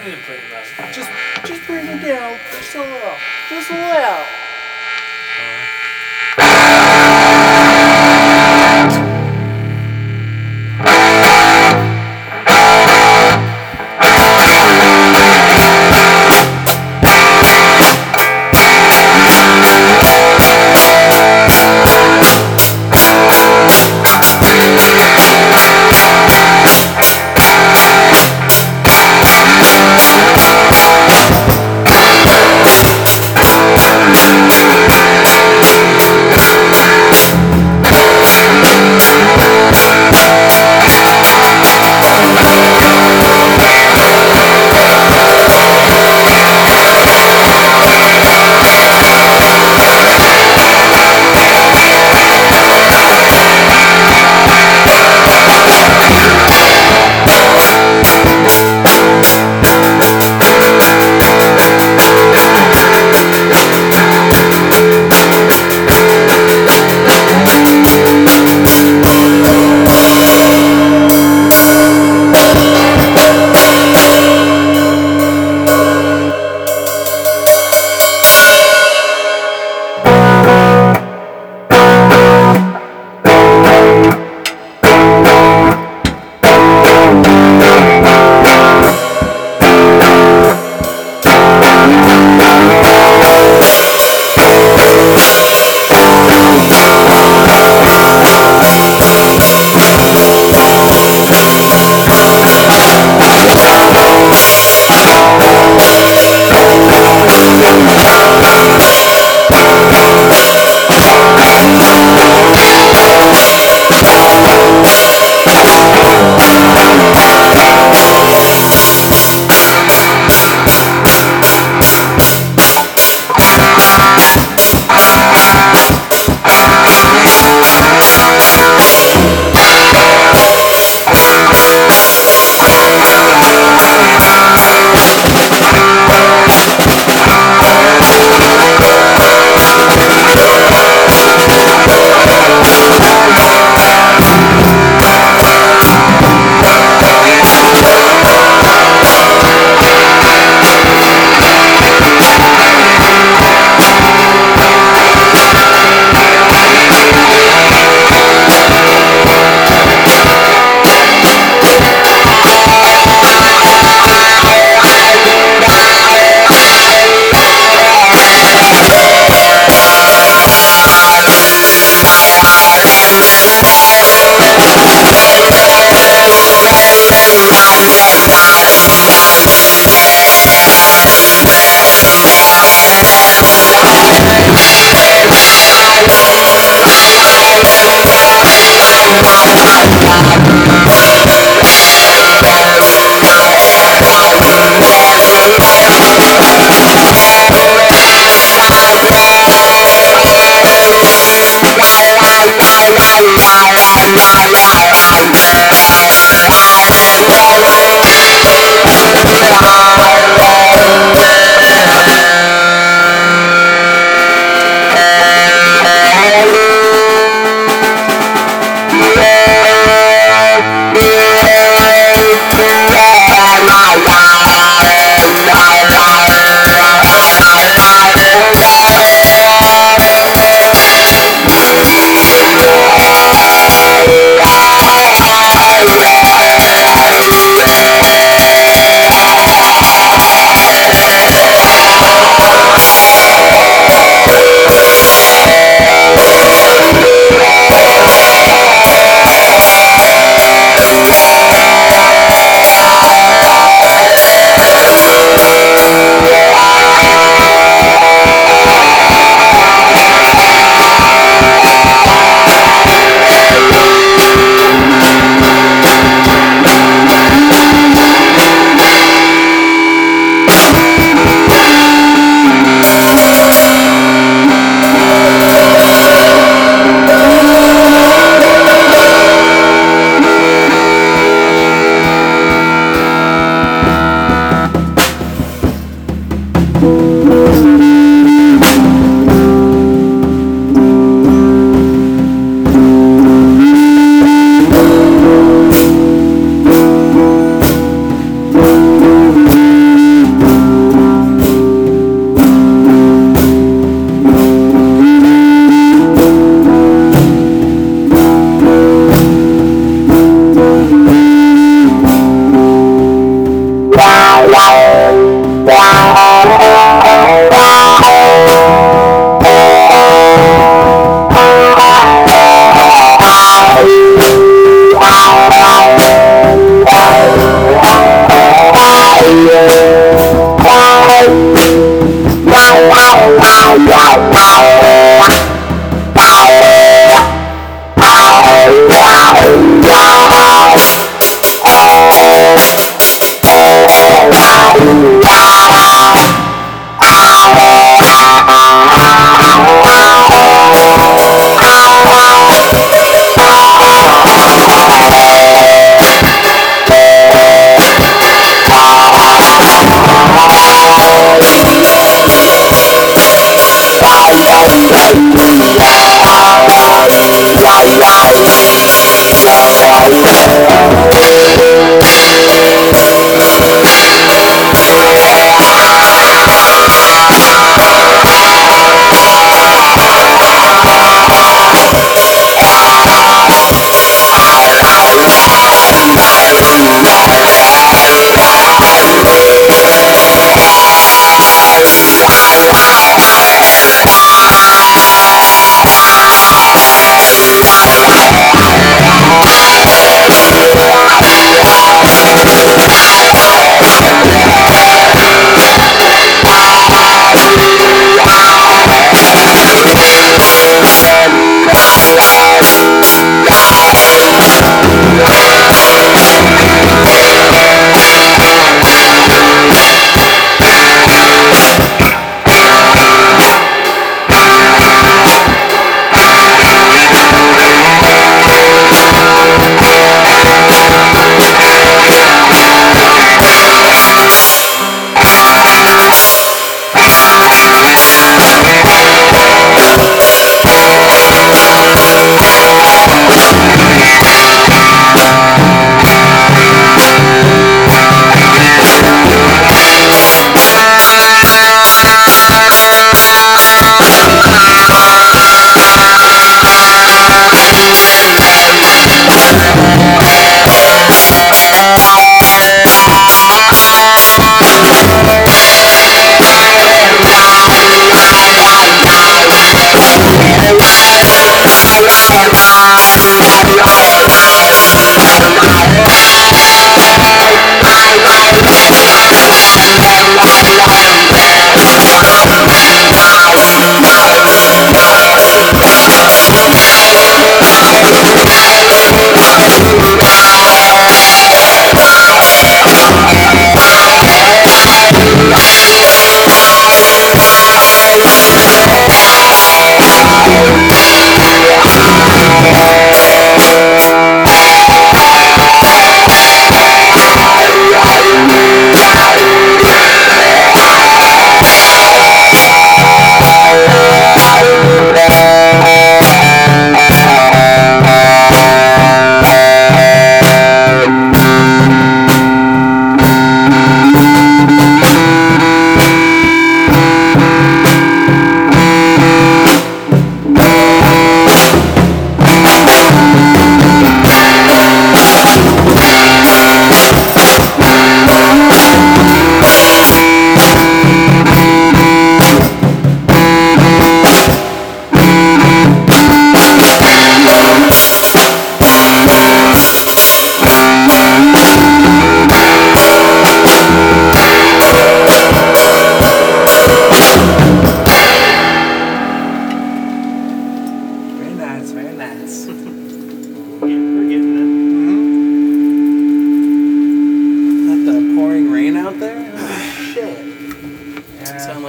I didn't it loud. Just, just bring it down, just a little, just a little. Getting,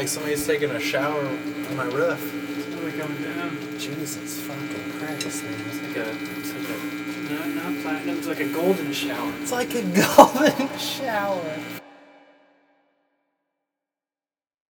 like somebody's taking a shower on my roof. It's really coming down. Jesus fucking Christ, man. It's like a, it's like a, not, not platinum, it's like a golden shower. It's like a golden shower.